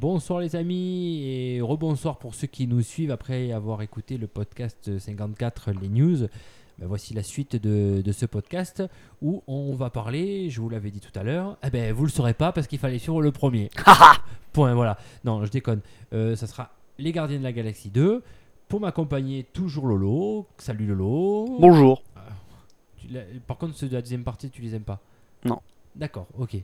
bonsoir les amis et rebonsoir pour ceux qui nous suivent après avoir écouté le podcast 54 Les News. Ben, voici la suite de, de ce podcast où on va parler, je vous l'avais dit tout à l'heure, eh ben, vous le saurez pas parce qu'il fallait suivre le premier. Point, voilà. Non, je déconne. Euh, ça sera Les Gardiens de la Galaxie 2. Pour m'accompagner, toujours Lolo. Salut Lolo. Bonjour. Tu l'as- Par contre, ceux de la deuxième partie, tu les aimes pas? Non. D'accord, ok.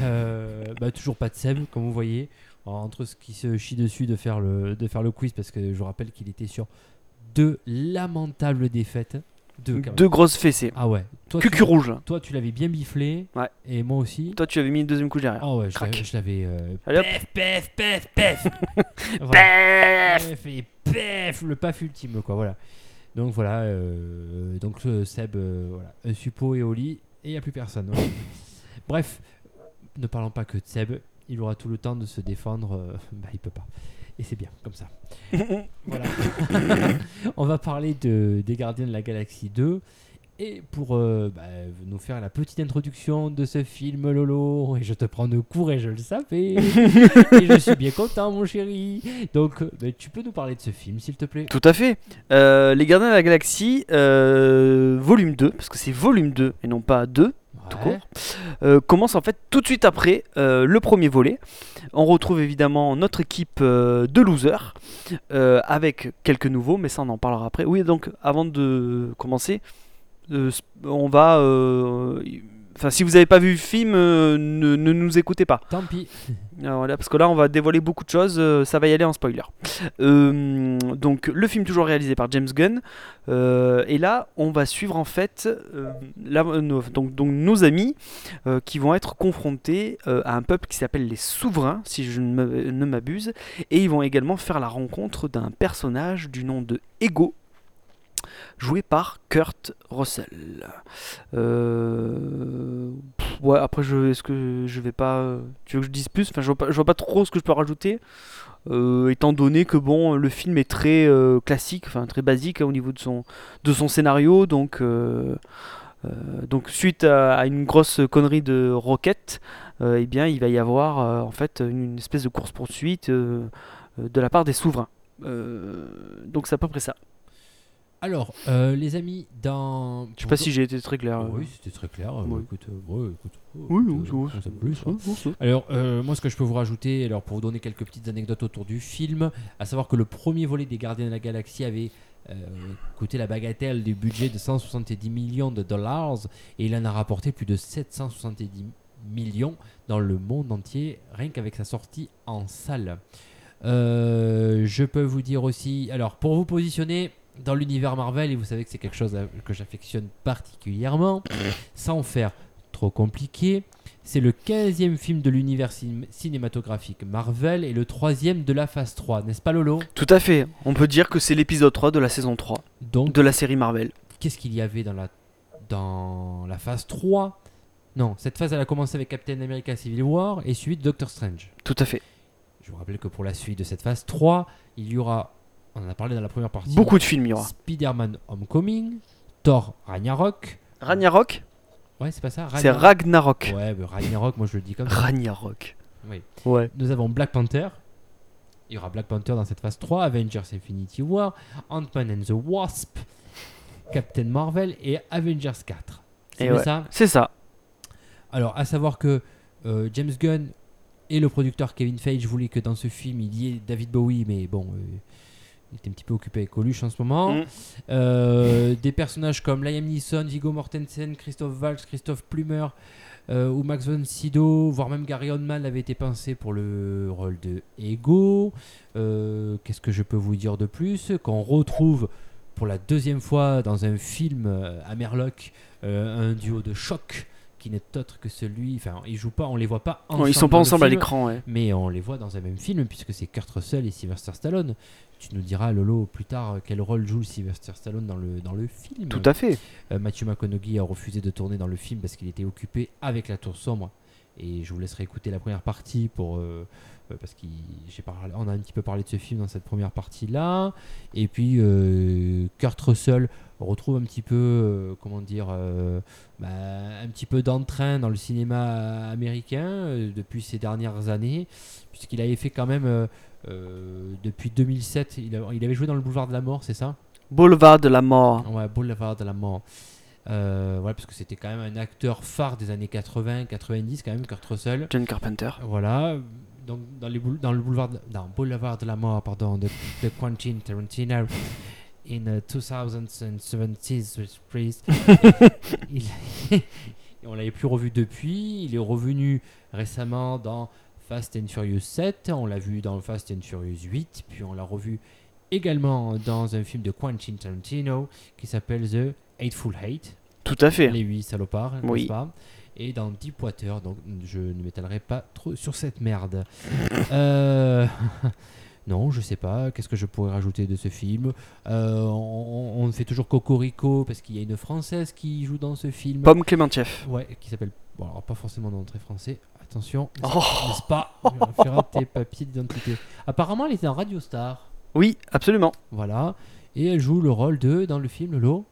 Euh, bah, toujours pas de Seb, comme vous voyez. Entre ce qui se chie dessus de faire le, de faire le quiz, parce que je vous rappelle qu'il était sur deux lamentables défaites. Deux, grosses fessées. Ah ouais. Toi, Cucu tu, rouge. toi, tu l'avais bien biflé. Ouais. Et moi aussi. Toi, tu avais mis une deuxième couche derrière. Ah ouais, je l'avais- euh, pef, pef, pef, pef. Voilà. Pef et pef, le paf ultime, quoi, voilà. Donc voilà, euh, donc euh, Seb, euh, voilà, un suppo et au lit, et il n'y a plus personne. Bref, ne parlons pas que de Seb, il aura tout le temps de se défendre, euh, bah il peut pas. Et c'est bien, comme ça. voilà. On va parler de, des Gardiens de la Galaxie 2. Et pour euh, bah, nous faire la petite introduction de ce film, Lolo, et je te prends de court et je le savais, et je suis bien content, mon chéri. Donc, euh, bah, tu peux nous parler de ce film, s'il te plaît? Tout à fait. Euh, les Gardiens de la Galaxie, euh, volume 2, parce que c'est volume 2 et non pas 2, tout Ouais. court, euh, commence en fait tout de suite après euh, le premier volet. On retrouve évidemment notre équipe euh, de losers, avec quelques nouveaux, mais ça on en parlera après. Oui, donc avant de commencer, on va... Enfin, si vous n'avez pas vu le film, euh, ne, ne nous écoutez pas. Tant pis. Alors voilà, parce que là on va dévoiler beaucoup de choses, euh, ça va y aller en spoiler. Euh, donc le film toujours réalisé par James Gunn, et là on va suivre en fait la- nos, donc, donc nos amis qui vont être confrontés à un peuple qui s'appelle les souverains, si je ne m'abuse, et ils vont également faire la rencontre d'un personnage du nom de Ego. Joué par Kurt Russell. Euh, ouais, après, je, est-ce que je vais pas. Tu veux que je dise plus? Enfin, je vois pas, vois pas trop ce que je peux rajouter. euh, étant donné que bon, le film est très euh, classique, enfin très basique hein, au niveau de son, de son scénario, donc, donc suite à, à une grosse connerie de Rocket, eh bien il va y avoir en fait une, espèce de course poursuite de la part des souverains. Donc c'est à peu près ça. Alors, euh, les amis, dans. Je sais pas si j'ai été très clair. Oui, c'était très clair. euh, Oui. écoute, euh, ouais, écoute, oh, Oui, écoute, oui, euh, oui, ça oui. Alors, euh, moi, ce que je peux vous rajouter, alors pour vous donner quelques petites anecdotes autour du film, à savoir que le premier volet des Gardiens de la Galaxie avait euh, coûté la bagatelle du budget de 170 millions de dollars et il en a rapporté plus de 770 millions dans le monde entier, rien qu'avec sa sortie en salle. Euh, je peux vous dire aussi, alors pour vous positionner dans l'univers Marvel, et vous savez que c'est quelque chose que j'affectionne particulièrement, sans faire trop compliqué, c'est le 15e film de l'univers cin- cinématographique Marvel et le troisième de la phase 3, n'est-ce pas Lolo? Tout à fait. On peut dire que c'est l'épisode 3 de la saison 3 Donc, de la série Marvel. qu'est-ce qu'il y avait dans la, dans la phase 3 Non, cette phase elle a commencé avec Captain America Civil War et suivi de Doctor Strange. Tout à fait. Je vous rappelle que pour la suite de cette phase 3, il y aura, on en a parlé dans la première partie, Beaucoup de films, il y aura. Spider-Man Homecoming, Thor Ragnarok. Ragnarok Ouais, c'est pas ça C'est Ragnarok. Ouais, mais Ragnarok, moi je le dis comme ça. Ragnarok. Oui. Ouais. Nous avons Black Panther. Il y aura Black Panther dans cette phase 3, Avengers Infinity War, Ant-Man and the Wasp, Captain Marvel et Avengers 4. C'est ouais. ça C'est ça. Alors, à savoir que euh, James Gunn et le producteur Kevin Feige voulaient que dans ce film il y ait David Bowie, mais bon, euh, il était un petit peu occupé avec Coluche en ce moment. Mm. Euh, des personnages comme Liam Neeson, Viggo Mortensen, Christophe Waltz, Christophe Plumer euh, ou Max von Sydow, voire même Gary Oldman avait été pensé pour le rôle de Ego. Euh, Qu'est-ce que je peux vous dire de plus? Qu'on retrouve pour la deuxième fois dans un film à Merlock euh, un duo de choc qui n'est autre que celui. Enfin, ils jouent pas, on les voit pas ensemble. Bon, ils sont pas le ensemble à l'écran, ouais. mais on les voit dans un même film puisque c'est Kurt Russell et Sylvester Stallone. Tu nous diras, Lolo, plus tard, quel rôle joue Sylvester Stallone dans le, dans le film. Tout à fait. Euh, Matthew McConaughey a refusé de tourner dans le film parce qu'il était occupé avec la Tour Sombre Et je vous laisserai écouter la première partie pour. euh, euh, parce qu'on a un petit peu parlé de ce film dans cette première partie-là. Et puis, euh, Kurt Russell retrouve un petit peu, euh, comment dire, euh, bah, un petit peu d'entrain dans le cinéma américain euh, depuis ces dernières années, puisqu'il avait fait quand même, depuis 2007, il, a- il avait joué dans le Boulevard de la Mort, c'est ça? Boulevard de la mort. Ouais, Boulevard de la Mort. Ouais, parce que c'était quand même un acteur phare des années 80, 90 quand même, Kurt Russell. John Carpenter. Voilà. Donc dans, les boule- dans le boulevard de, dans Boulevard de la Mort, pardon, de, de Quentin Tarantino, in uh, 2070 with Priest. il, on l'avait plus revu depuis. Il est revenu récemment dans Fast and Furious 7. On l'a vu dans Fast and Furious 8. Puis on l'a revu également dans un film de Quentin Tarantino qui s'appelle The Hateful Hate. Tout à fait. Les huit salopards, n'est-ce Oui. pas? Et dans Deepwater, donc je ne m'étalerai pas trop sur cette merde. Euh, non, je sais pas. Qu'est-ce que je pourrais rajouter de ce film Euh, on, on fait toujours Cocorico parce qu'il y a une française qui joue dans ce film. Pomme Clémentieff. Ouais, qui s'appelle. Bon, alors pas forcément dans très français. Attention, n'est-ce Oh. pas Vérifieras tes papiers d'identité. Apparemment, elle était en Radio Star. Oui, absolument. Voilà. Et elle joue le rôle de. Dans le film, Lolo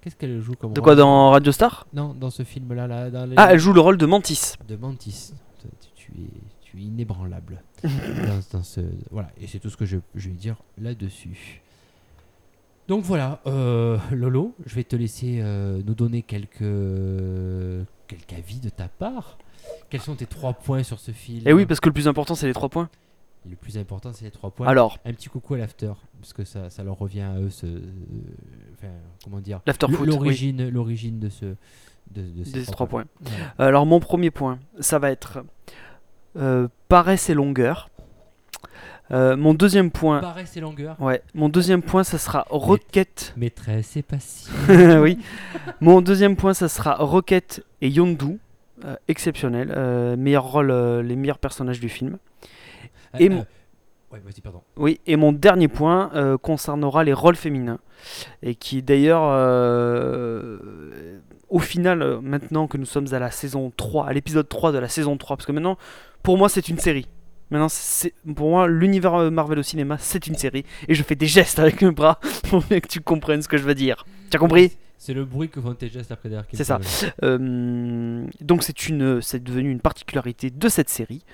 Qu'est-ce qu'elle joue comme De rôle quoi dans Radio Star? Non, dans ce film-là. Là, dans les- Ah, elle joue le rôle de Mantis. de Mantis. Tu, tu es, tu es inébranlable. dans, dans ce, voilà, et c'est tout ce que je, je vais dire là-dessus. Donc voilà, euh, Lolo, je vais te laisser euh, nous donner quelques, quelques avis de ta part. Quels sont tes trois points sur ce film Eh oui, parce que le plus important, c'est les trois points. Le plus important, c'est les trois points. Alors, Un petit coucou à l'after, parce que ça, ça leur revient à eux, ce, euh, enfin, comment dire, oui, l'origine, de ce, de, de ces trois points. Alors, mon premier point, ça va être euh, paresse et longueur. Euh, mon deuxième point, Paresse et longueur. ouais, mon deuxième point, ça sera requête. Maîtresse et passif. oui. Mon deuxième point, ça sera Rocket et Yondu. euh, exceptionnel. euh, meilleur rôle, euh, les meilleurs personnages du film. Et mon- Ouais, vas-y, pardon. Oui, et mon dernier point concernera les rôles féminins. Et qui d'ailleurs, au final, maintenant que nous sommes à la saison 3, à l'épisode 3 de la saison 3, parce que maintenant, pour moi, c'est une série. Maintenant, c'est, pour moi, l'univers euh, Marvel au cinéma, c'est une série. Et je fais des gestes avec mes bras pour que tu comprennes ce que je veux dire. Tu as compris? C'est le bruit que font tes gestes après derrière. C'est ça. Euh, donc c'est une, c'est devenu une particularité de cette série,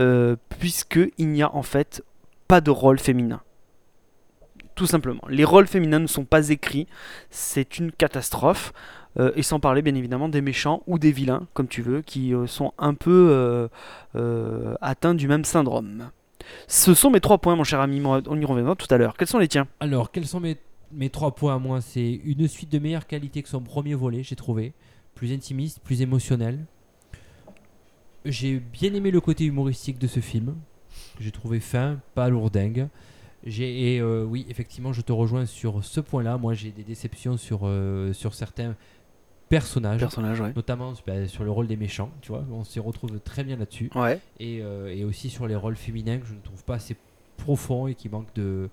euh, puisque il n'y a en fait pas de rôle féminin. Tout simplement, les rôles féminins ne sont pas écrits, c'est une catastrophe. Euh, et sans parler bien évidemment des méchants ou des vilains, comme tu veux, qui euh, sont un peu euh, atteints du même syndrome. Ce sont mes trois points, mon cher ami. On y reviendra tout à l'heure. Quels sont les tiens? Alors, quels sont mes, mes trois points? À moi C'est une suite de meilleure qualité que son premier volet, j'ai trouvé. Plus intimiste, plus émotionnel. J'ai bien aimé le côté humoristique de ce film. J'ai trouvé fin, pas lourdingue. J'ai, et oui, effectivement, je te rejoins sur ce point-là. Moi, j'ai des déceptions sur, sur certains personnages, ouais. notamment bah, sur le rôle des méchants. Tu vois, on s'y retrouve très bien là-dessus. Ouais. et, euh, et aussi sur les rôles féminins que je ne trouve pas assez profonds et qui manquent de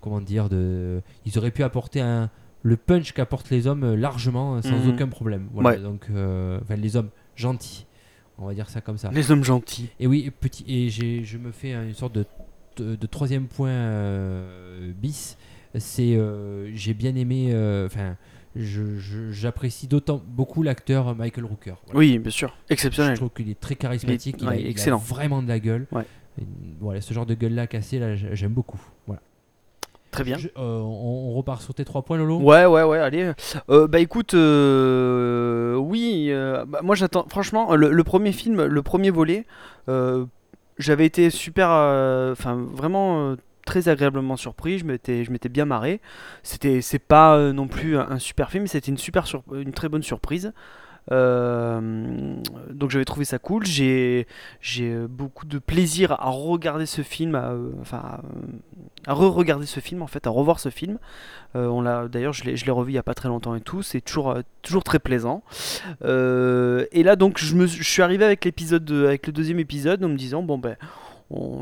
comment dire de ils auraient pu apporter un le punch qu'apportent les hommes euh, largement euh, sans Mhm. aucun problème voilà Ouais. donc euh, enfin les hommes gentils on va dire ça comme ça Les hommes gentils. et oui et petit et j'ai je me fais une sorte de de, de troisième point euh, bis c'est j'ai bien aimé enfin j'apprécie d'autant beaucoup l'acteur Michael Rooker Voilà. Oui, bien sûr. Je Exceptionnel. trouve qu'il est très charismatique. Il est- il, a, ouais, il a excellent. vraiment de la gueule. Ouais. Et, voilà, ce genre de gueule-là cassée, là, j'aime beaucoup. Voilà. Très bien. Je- euh, on, on repart sur tes trois points, Lolo? Ouais, ouais, ouais, allez. Euh, bah écoute, euh, oui, bah, moi j'attends, franchement, le, le premier film, le premier volet, j'avais été super, enfin vraiment très agréablement surpris, je m'étais, bien marré. C'était, c'est pas euh, non plus un, super film, c'était une super, une très bonne surprise. Euh, donc j'avais trouvé ça cool. J'ai euh, beaucoup de plaisir à regarder ce film, à, enfin à, re-regarder ce film en fait, à revoir ce film. D'ailleurs, je l'ai revu il y a pas très longtemps et tout. C'est toujours toujours très plaisant. Et là donc je me je suis arrivé avec avec le deuxième épisode en me disant bon ben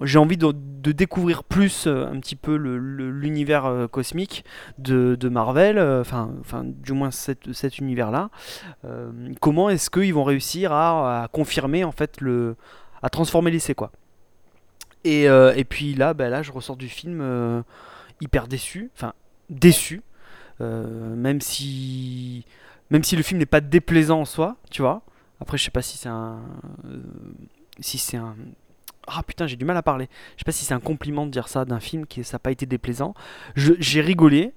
j'ai envie de, découvrir plus euh, un petit peu l'univers euh, cosmique de, Marvel, euh, enfin, du moins cet, univers-là. Comment est-ce qu'ils vont réussir à, confirmer en fait le, à transformer l'essai quoi. Et, et puis là, bah, là, je ressors du film hyper déçu, enfin déçu, même si même si le film n'est pas déplaisant en soi, tu vois. Après, je sais pas si c'est un si c'est un ah putain, j'ai du mal à parler. Je sais pas si c'est un compliment de dire ça d'un film qui ça n'a pas été déplaisant. J'ai rigolé.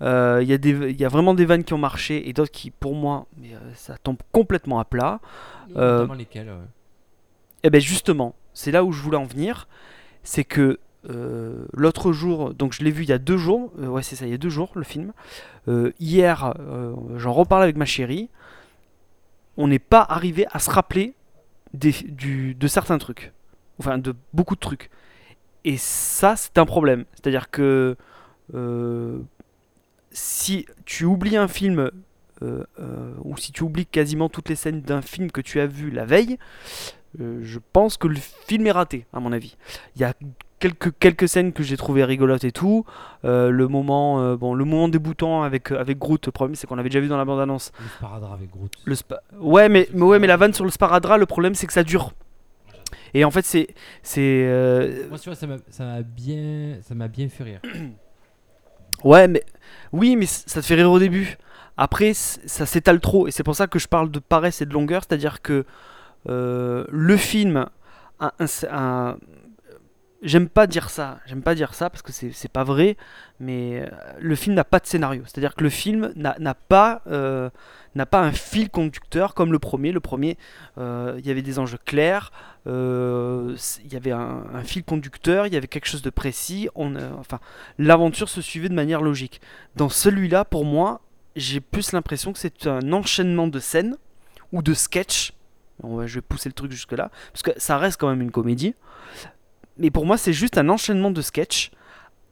Euh, Il y, a y vraiment des vannes qui ont marché et d'autres qui, pour moi, mais, euh, ça tombe complètement à plat. Euh, ouais. Et bien justement, c'est là où je voulais en venir. C'est que euh, l'autre jour, donc je l'ai vu il y a deux jours, euh, ouais c'est ça, il y a deux jours le film. Euh, hier, j'en reparle avec ma chérie. On n'est pas arrivé à se rappeler des, du, de certains trucs. Enfin, de beaucoup de trucs. Et ça, c'est un problème. C'est-à-dire que euh, si tu oublies un film, euh, euh, ou si tu oublies quasiment toutes les scènes d'un film que tu as vu la veille, je pense que le film est raté, à mon avis. Il y a quelques, quelques scènes que j'ai trouvé rigolotes et tout. Le moment, bon, le moment débutant avec avec Groot. Le problème, c'est qu'on l'avait déjà vu dans la bande annonce. Le sparadrap avec Groot. Le spa- ouais, mais, mais ouais, mais la vanne sur le sparadrap, le problème, c'est que ça dure. Et en fait, c'est c'est euh, Moi, tu vois, ça m'a ça m'a bien, ça m'a bien fait rire. Ouais, mais oui, mais ça te fait rire au début. Après, ça s'étale trop, et c'est pour ça que je parle de paresse et de longueur, c'est-à-dire que euh, le film a un, un- J'aime pas dire ça, j'aime pas dire ça parce que c'est c'est pas vrai, mais euh, le film n'a pas de scénario. C'est-à-dire que le film n'a n'a pas, euh, n'a pas un fil conducteur comme le premier. Le premier, euh, il y avait des enjeux clairs, euh, il y avait un, fil conducteur, il y avait quelque chose de précis. Euh, enfin, l'aventure se suivait de manière logique. Dans celui-là, pour moi, j'ai plus l'impression que c'est un enchaînement de scènes ou de sketchs. Je vais pousser le truc jusque-là, parce que ça reste quand même une comédie. Mais pour moi, c'est juste un enchaînement de sketchs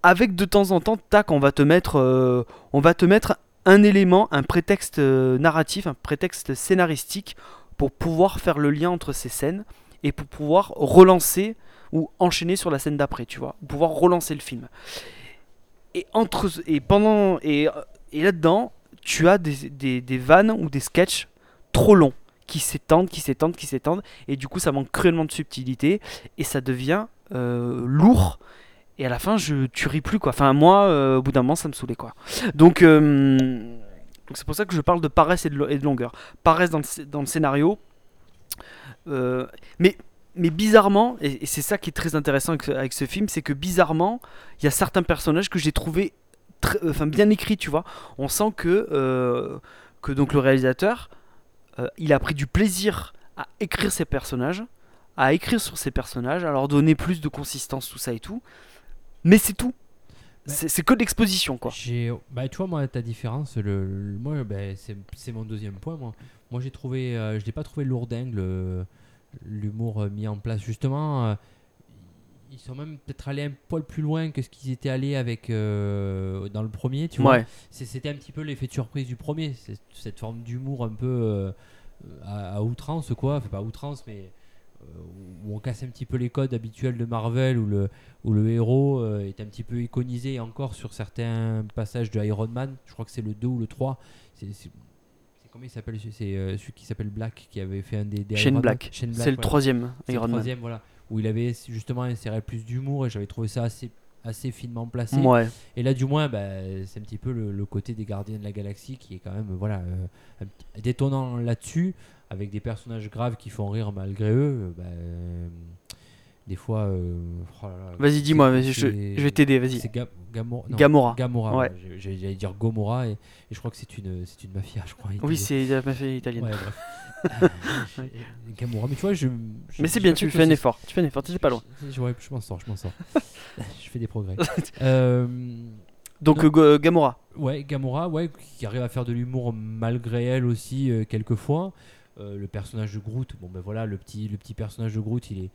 avec de temps en temps, tac, on va te mettre, on va te mettre un élément, un prétexte euh, narratif, un prétexte scénaristique pour pouvoir faire le lien entre ces scènes et pour pouvoir relancer ou enchaîner sur la scène d'après, tu vois, pouvoir relancer le film. Et entre et pendant et, et là-dedans, tu as des, des, vannes ou des sketchs trop longs qui s'étendent, qui s'étendent, qui s'étendent, et du coup ça manque cruellement de subtilité et ça devient euh, lourd. Et à la fin, je tu ris plus quoi. Enfin moi, euh, au bout d'un moment, ça me saoulait quoi. Donc euh, donc c'est pour ça que je parle de paresse et de, longueur. Paresse dans le, dans le scénario. Euh, mais, mais bizarrement, et, c'est ça qui est très intéressant avec, ce- film, c'est que bizarrement, il y a certains personnages que j'ai trouvé enfin, bien écrits, tu vois. On sent que, que donc le réalisateur, il a pris du plaisir à écrire ses personnages, à écrire sur ses personnages, à leur donner plus de consistance, tout ça et tout. Mais c'est tout. Ouais. C'est que de l'exposition, quoi. Bah, tu vois, moi, ta différence, le, le- moi, ben, c'est, mon deuxième point. Moi, moi j'ai trouvé, euh, je l'ai pas trouvé lourdingue, l'humour euh, mis en place. Justement, euh, ils sont même peut-être allés un poil plus loin que ce qu'ils étaient allés avec dans le premier. Tu vois, Ouais. C'était un petit peu l'effet de surprise du premier. Cette forme d'humour un peu à, à outrance, quoi. Enfin, pas à outrance, mais où on casse un petit peu les codes habituels de Marvel, où le, où le héros euh, est un petit peu iconisé encore sur certains passages de Iron Man. Je crois que c'est le 2 ou le 3. C'est, comment il s'appelle celui- C'est euh, celui qui s'appelle Black, qui avait fait un des, des Shane Iron. Black. Shane C'est le troisième C'est le Iron Man. troisième, voilà. Où il avait justement inséré plus d'humour et j'avais trouvé ça assez, assez finement placé. Ouais. Et là, du moins, bah, c'est un petit peu le, le côté des Gardiens de la Galaxie qui est quand même voilà, euh, détonnant là-dessus, avec des personnages graves qui font rire malgré eux. euh, bah, euh, des fois. euh, oh Vas-y, dis-moi, je, vais t'aider, vas-y. C'est Ga- Gamora. non, Gamora. Gamora, Ouais. J'allais dire Gomorra et, et je crois que c'est une, une mafia, je crois. Oui, c'est la mafia italienne. Ouais, bref. Gamora, mais tu vois, je. je- Mais c'est bien, tu fais un effort. Tu fais un effort, tu pas loin. je, m'en sors, je m'en sors. je fais des progrès. Euh, Donc, euh, Gamora. Ouais, Gamora, ouais, qui arrive à faire de l'humour malgré elle aussi quelquefois. Euh, le personnage de Groot, bon ben voilà, le petit, le petit personnage de Groot, il est,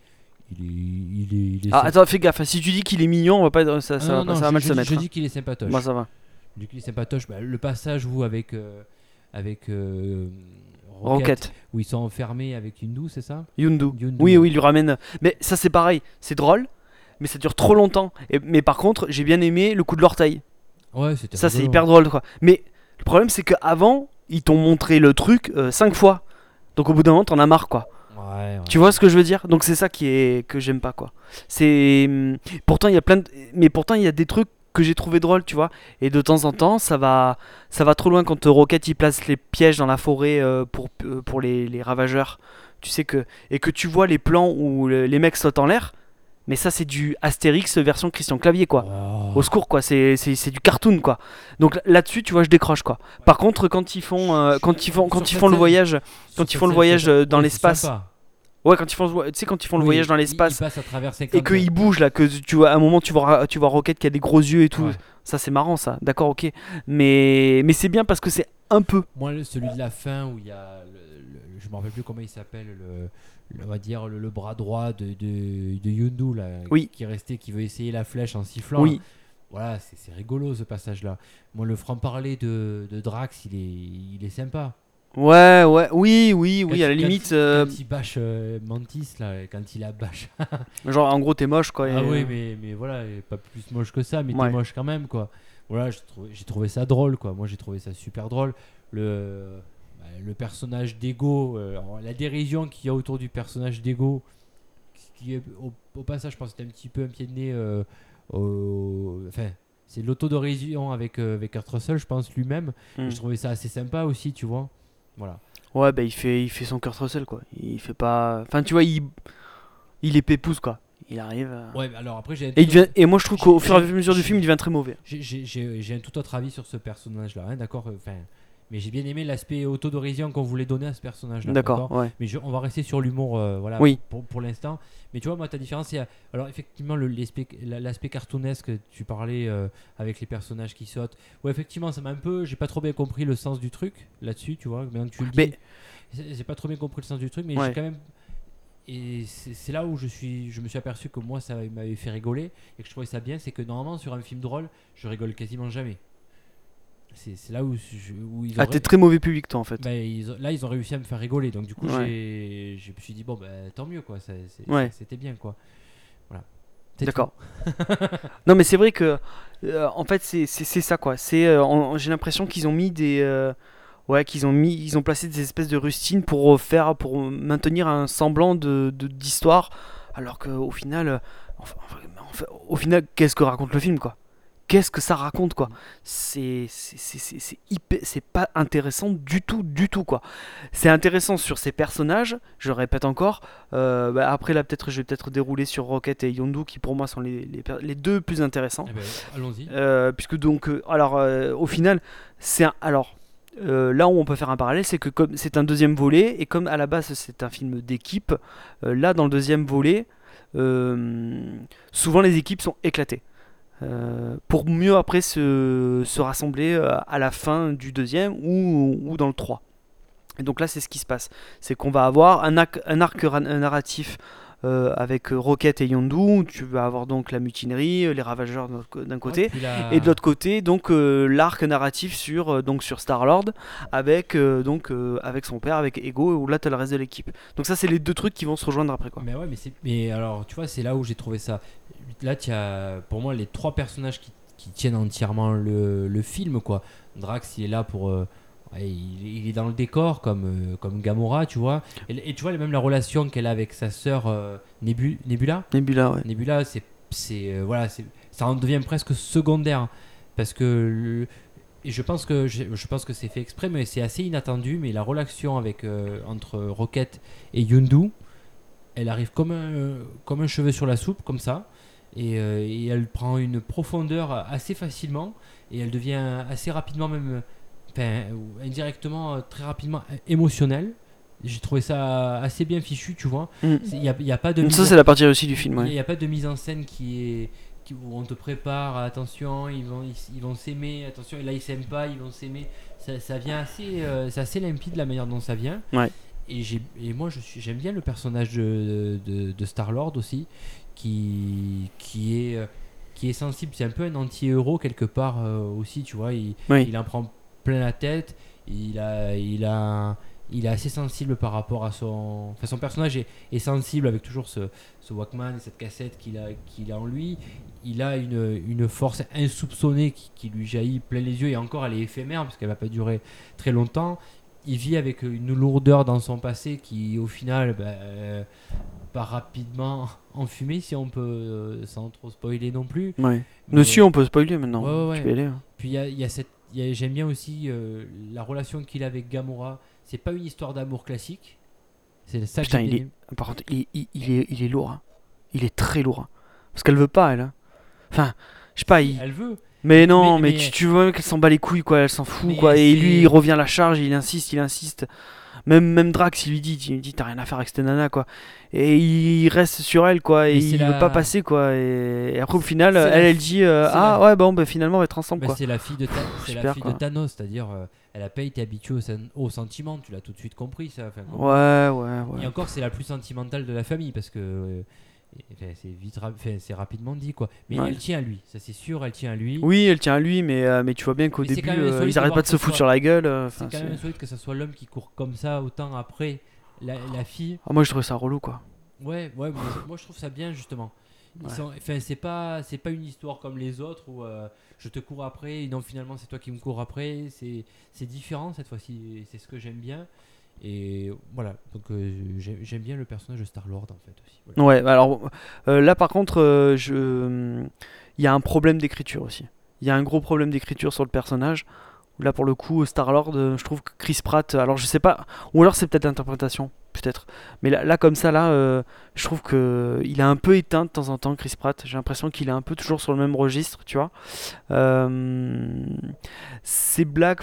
il est, il est, il est Ah, attends, fais gaffe. Si tu dis qu'il est mignon, on va pas, ça, Ah, ça, non, va, pas- non, ça va je, mal je se mettre. Je hein. dis qu'il est sympatoche. Moi, ça va. Du coup, il est sympatoche. Bah, le passage où avec, euh, avec euh, Rocket. où ils sont enfermés avec Yondu, c'est ça? Yondu. Yondu, Oui, oui, il lui ramène. Mais ça, c'est pareil. C'est drôle, mais ça dure trop longtemps. Et, mais par contre, j'ai bien aimé le coup de l'orteil. Ouais, c'était Ça, c'est hyper drôle, quoi. Mais le problème, c'est qu'avant, ils t'ont montré le truc 5 fois. Donc au bout d'un moment, t'en as marre, quoi. Ouais, ouais. Tu vois ce que je veux dire? Donc c'est ça qui est que j'aime pas, quoi. C'est hum, pourtant il y a plein de... mais pourtant il y a des trucs que j'ai trouvé drôles, tu vois. Et de temps en temps, ça va, ça va trop loin quand Rocket il place les pièges dans la forêt euh, pour euh, pour les, les ravageurs. Tu sais que et que tu vois les plans où le- les mecs sautent en l'air. Mais ça, c'est du Astérix version Christian Clavier, quoi. Oh. Au secours, quoi. C'est du cartoon, quoi. Donc là- là-dessus, tu vois, je décroche, quoi. Par contre, quand ils font, euh, quand ils font, quand Sur ils font le voyage, quand ils font le voyage dans l'espace. ouais, quand ils font, tu sais, quand ils font le Oui, voyage dans l'espace il passe à travers 50 et qu'il bouge là, que tu vois, à un moment, tu vois, tu vois Rocket qui a des gros yeux et tout. Ouais. Ça, c'est marrant, ça. D'accord, ok. Mais, mais c'est bien parce que c'est un peu. Moi, celui de la fin où il y a. le- le- je me rappelle plus comment il s'appelle, le, le- on va dire le, le bras droit de, de, de Yondu, là, Oui. qui est resté, qui veut essayer la flèche en sifflant. Oui. Voilà, c'est rigolo ce passage-là. Moi, le franc-parler de, de Drax, il est, il est sympa. Ouais, ouais, oui, oui, oui, Quand à la quand limite. il- euh, Quand il bâche euh, Mantis, là, quand il la bâche. genre, en gros, t'es moche, quoi. Ah oui, mais, mais voilà, pas plus moche que ça, mais Ouais. t'es moche quand même, quoi. Voilà, j'ai trouvé, trouvé ça drôle, quoi. Moi, j'ai trouvé ça super drôle. Le, le personnage d'Ego, euh, la dérision qu'il y a autour du personnage d'Ego, qui est, au, au passage, je pense c'était un petit peu un pied de nez. euh, au- enfin, c'est l'autodérision avec, euh, avec Kurt Russell, je pense, lui-même. Et Je trouvais ça assez sympa aussi, tu vois. Voilà. Ouais, bah, il fait, il fait son Kurt Russell, quoi. Il fait pas. Enfin, tu vois, il, il est pépouze, quoi. Il arrive. à- Ouais, alors après, j'ai Et, devient- moi, je trouve qu'au fur et à mesure du film, il devient très mauvais. J'ai- un tout autre avis sur ce personnage-là, hein, d'accord enfin, Mais j'ai bien aimé l'aspect autodérision qu'on voulait donner à ce personnage-là. D'accord, ouais. Mais je- on va rester sur l'humour euh, voilà, Oui. pour, pour l'instant. Mais tu vois, moi, ta différence, a. Alors, effectivement, l'aspect la- l'aspect cartoonesque, tu parlais euh, avec les personnages qui sautent. Ouais, effectivement, ça m'a un peu. J'ai pas trop bien compris le sens du truc là-dessus, tu vois. Maintenant que tu le dis. Mais- J'ai j'ai pas trop bien compris le sens du truc, mais Ouais. j'ai quand même. Et c'est c'est là où je, suis, je me suis aperçu que moi, ça m'avait fait rigoler et que je trouvais ça bien. C'est que normalement, sur un film drôle, je rigole quasiment jamais. C'est là où, je- où ils ont. Ah, t'es très mauvais public, toi, en fait. Bah, ils ont- là, ils ont réussi à me faire rigoler. Donc, du coup, Ouais. je me suis dit, bon, bah, tant mieux, quoi. Ouais. C'était bien, quoi. Voilà. D'accord. non, mais c'est vrai que, euh, en fait, c'est ça, quoi. C'est, euh, j'ai l'impression qu'ils ont mis des, euh, ouais, qu'ils ont mis, ils ont placé des espèces de rustines pour faire, pour maintenir un semblant de d'histoire, alors qu'au final, enfin, enfin, enfin, au final, qu'est-ce que raconte le film, quoi? Qu'est-ce que ça raconte, quoi C'est, pas intéressant du tout, du tout, quoi. C'est intéressant sur ces personnages, je répète encore. Euh, bah, après, là, peut-être, je vais peut-être dérouler sur Rocket et Yondu, qui pour moi sont les, les, per- les deux plus intéressants. Eh ben, Allons-y. Euh, puisque donc, euh, alors, euh, au final, c'est. Alors, euh, là où on peut faire un parallèle, c'est que comme c'est un deuxième volet, et comme à la base c'est un film d'équipe, euh, là dans le deuxième volet, euh, souvent les équipes sont éclatées. Euh, pour mieux après se, se rassembler euh, à la fin du deuxième ou, ou dans le 3. Et donc là, c'est ce qui se passe. C'est qu'on va avoir un, arc- un arc ra- narratif euh, avec euh, Rocket et Yondu. Tu vas avoir donc la mutinerie, euh, les ravageurs d'un côté. Ouais, puis la- Et de l'autre côté, donc euh, l'arc narratif sur donc sur Star Lord avec donc avec son père, avec Ego, où là t'as le reste de l'équipe. Donc ça c'est les deux trucs qui vont se rejoindre après quoi. Mais ouais, mais. Mais alors, tu vois, c'est là où j'ai trouvé ça. Là, tu as pour moi les trois personnages qui, qui tiennent entièrement le, le film, quoi. Drax, il est là pour. Il, est- il est dans le décor comme, euh, comme Gamora, tu vois. Et, et tu vois, même la relation qu'elle a avec sa sœur euh, Nebula. Nebula, ouais. Nebula, c'est, c'est euh, voilà, c'est, ça en devient presque secondaire parce que le- et je pense que je, je pense que c'est fait exprès, mais c'est assez inattendu. Mais la relation avec euh, entre Rocket et Yondu, elle arrive comme un comme un cheveu sur la soupe, comme ça, et, et elle prend une profondeur assez facilement et elle devient assez rapidement même, enfin indirectement euh, très rapidement euh, émotionnelle. J'ai trouvé ça assez bien fichu, tu vois. Il n'y a, y a pas de Ça c'est la partie réussie du film. il Ouais. n'y a pas de mise en scène qui est qui- où on te prépare, attention, ils vont ils, ils vont s'aimer, attention, et là ils s'aiment pas, ils vont s'aimer. Ça, ça vient assez, euh, c'est assez limpide la manière dont ça vient. Ouais. Et et moi je suis j'aime bien le personnage de, de, de Star Lord aussi, qui qui est qui est sensible. C'est un peu un anti-héros quelque part euh, aussi, tu vois. Il, Oui. il en prend plein la tête. Il a il a il est assez sensible par rapport à son. Enfin, son personnage est, est sensible avec toujours ce, ce Walkman et cette cassette qu'il a, qu'il a en lui. Il a une, une force insoupçonnée qui, qui lui jaillit plein les yeux et encore elle est éphémère parce qu'elle va pas durer très longtemps. Il vit avec une lourdeur dans son passé qui, au final, ben, euh, part rapidement en fumée, si on peut, euh, sans trop spoiler non plus. Ouais. Mais- Dessus, on peut spoiler maintenant. Ouais, ouais, ouais. Tu peux y aller, hein. Puis il y a, il y a cette, j'aime bien aussi euh, la relation qu'il a avec Gamora. C'est pas une histoire d'amour classique. C'est ça que Putain, j'ai il est-. Par contre, il, il- il est, il est lourd. hein. Il est très lourd. hein. Parce qu'elle veut pas, elle. hein. Enfin, je sais pas. il- Elle veut. Mais non, mais, mais- tu, tu vois qu'elle s'en bat les couilles, quoi. Elle s'en fout, quoi. Et lui, il revient à la charge, il insiste, il insiste. Même, même Drax, il lui dit, il lui dit, t'as rien à faire avec cette nana, quoi. Et il reste sur elle, quoi. Et il c'est veut la- pas passer, quoi. Et, et après, au final, elle, la- elle dit, euh, ah la- ouais, bon, bah, finalement, on va être ensemble, Bah, quoi. c'est la fille de, Ta- c'est la Super, fille quoi. de Thanos, c'est-à-dire euh, elle a pas été habituée au, sen- au sentiment. Tu l'as tout de suite compris ça. Enfin, Ouais, ouais, ouais. Et encore, c'est la plus sentimentale de la famille parce que euh, c'est vite, c'est rapidement dit quoi. Mais Ouais. elle tient à lui, ça c'est sûr, elle tient à lui. Oui, elle tient à lui, mais, euh, mais tu vois bien qu'au début, euh, ils arrêtent pas de se foutre soit- sur la gueule. euh, C'est quand même insolite que ce soit l'homme qui court comme ça autant après la, la fille. Ah, moi, je trouvais ça relou, quoi. Ouais, ouais, moi, moi, je trouve ça bien justement. Ouais. Enfin, c'est pas, c'est pas une histoire comme les autres où euh, je te cours après et non finalement c'est toi qui me cours après. C'est, c'est différent cette fois-ci. C'est ce que j'aime bien. Et voilà, donc euh, j'ai- j'aime bien le personnage de Star Lord en fait aussi. Voilà. Ouais, bah alors euh, là par contre, euh, je... il y a un problème d'écriture aussi. Il y a un gros problème d'écriture sur le personnage. Là pour le coup, Star-Lord, je trouve que Chris Pratt, alors je sais pas, ou alors c'est peut-être l'interprétation, peut-être. Mais là, là, comme ça, là, je trouve que il est un peu éteint de temps en temps, Chris Pratt. J'ai l'impression qu'il est un peu toujours sur le même registre, tu vois. Ses blagues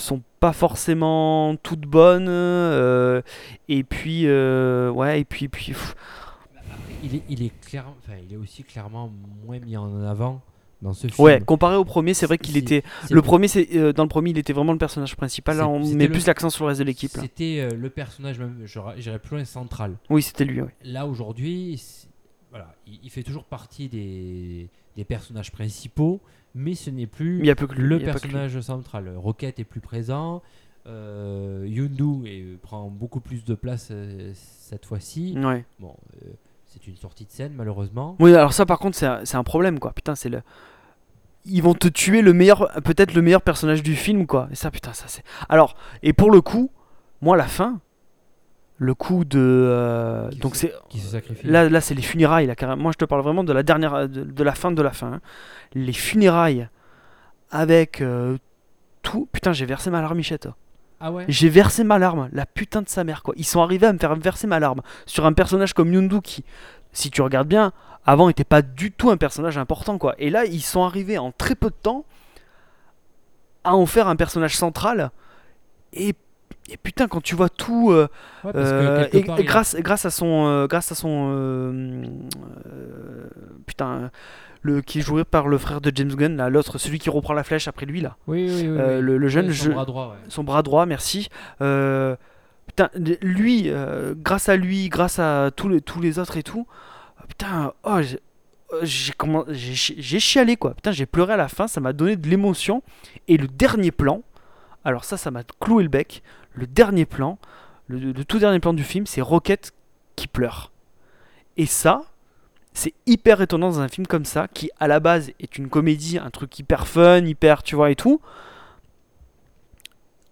sont pas forcément toutes bonnes. euh, et puis, euh, ouais, et puis, puis pff, Il est, il est clair, enfin, il est aussi clairement moins mis en avant dans ce film. Ouais, comparé au premier, c'est vrai qu'il était. Le premier, c'est euh, dans le premier, il était vraiment le personnage principal. Là, on met le- plus l'accent sur le reste de l'équipe. C'était le personnage même, j'irais plus loin central. Oui, c'était lui. ouais. Là aujourd'hui, voilà, il, il fait toujours partie des, des personnages principaux, mais ce n'est plus Il y a peu que lui, le il y a pas que lui. personnage central. Rocket est plus présent. Euh, Yondu est- prend beaucoup plus de place euh, cette fois-ci. Ouais. Bon, euh, c'est une sortie de scène malheureusement. Oui, alors ça, par contre, c'est un, un problème, quoi. Putain, c'est le. Ils vont te tuer le meilleur, peut-être le meilleur personnage du film, quoi. Et ça, putain, ça c'est. Alors, et pour le coup, moi, la fin, le coup de. euh, Qui donc c'est. Là, là c'est les funérailles. Là, carrément. Moi, je te parle vraiment de la dernière, de, de la fin de la fin. hein. Les funérailles avec euh, tout. Putain, j'ai versé ma larmichette. Ah ouais? J'ai versé ma larme, la putain de sa mère quoi. Ils sont arrivés à me faire verser ma larme sur un personnage comme Yondu qui, si tu regardes bien, avant était pas du tout un personnage important quoi. Et là, ils sont arrivés en très peu de temps à en faire un personnage central. Et, et putain, quand tu vois tout, euh, Ouais, euh, et, part, et il a- grâce, grâce à son, euh, grâce à son, putain, le qui est joué par le frère de James Gunn, là, l'autre, celui qui reprend la flèche après lui là, Oui, oui, oui. Le, le jeune, son je- bras droit, ouais. son bras droit, merci. Putain, lui, grâce à lui, grâce à tous les, tous les autres et tout, putain, oh, j'ai- j'ai comment- j'ai chi- j'ai chialé quoi. Putain, j'ai pleuré à la fin, ça m'a donné de l'émotion. Et le dernier plan, alors ça, ça m'a cloué le bec. Le dernier plan, le, tout dernier plan du film, c'est Rocket qui pleure. Et ça, c'est hyper étonnant dans un film comme ça, qui à la base est une comédie, un truc hyper fun, hyper, tu vois, et tout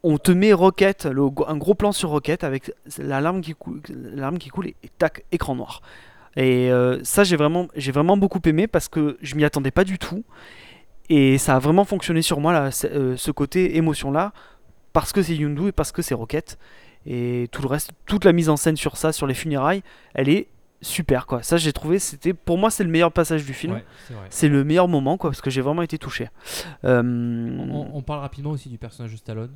on te met Rocket, un gros plan sur Rocket avec la larme qui coule, la larme qui coule et, tac, écran noir. Et euh, ça, j'ai vraiment, vraiment beaucoup aimé parce que je m'y attendais pas du tout. Et ça a vraiment fonctionné sur moi, là, c'est- euh, ce côté émotion-là, parce que c'est Yondu et parce que c'est Rocket. Et tout le reste, toute la mise en scène sur ça, sur les funérailles, elle est super, quoi. Ça, j'ai trouvé, c'était, pour moi, c'est le meilleur passage du film. Ouais, c'est le meilleur moment, quoi, parce que j'ai vraiment été touché. Euh, On, on parle rapidement aussi du personnage de Stallone.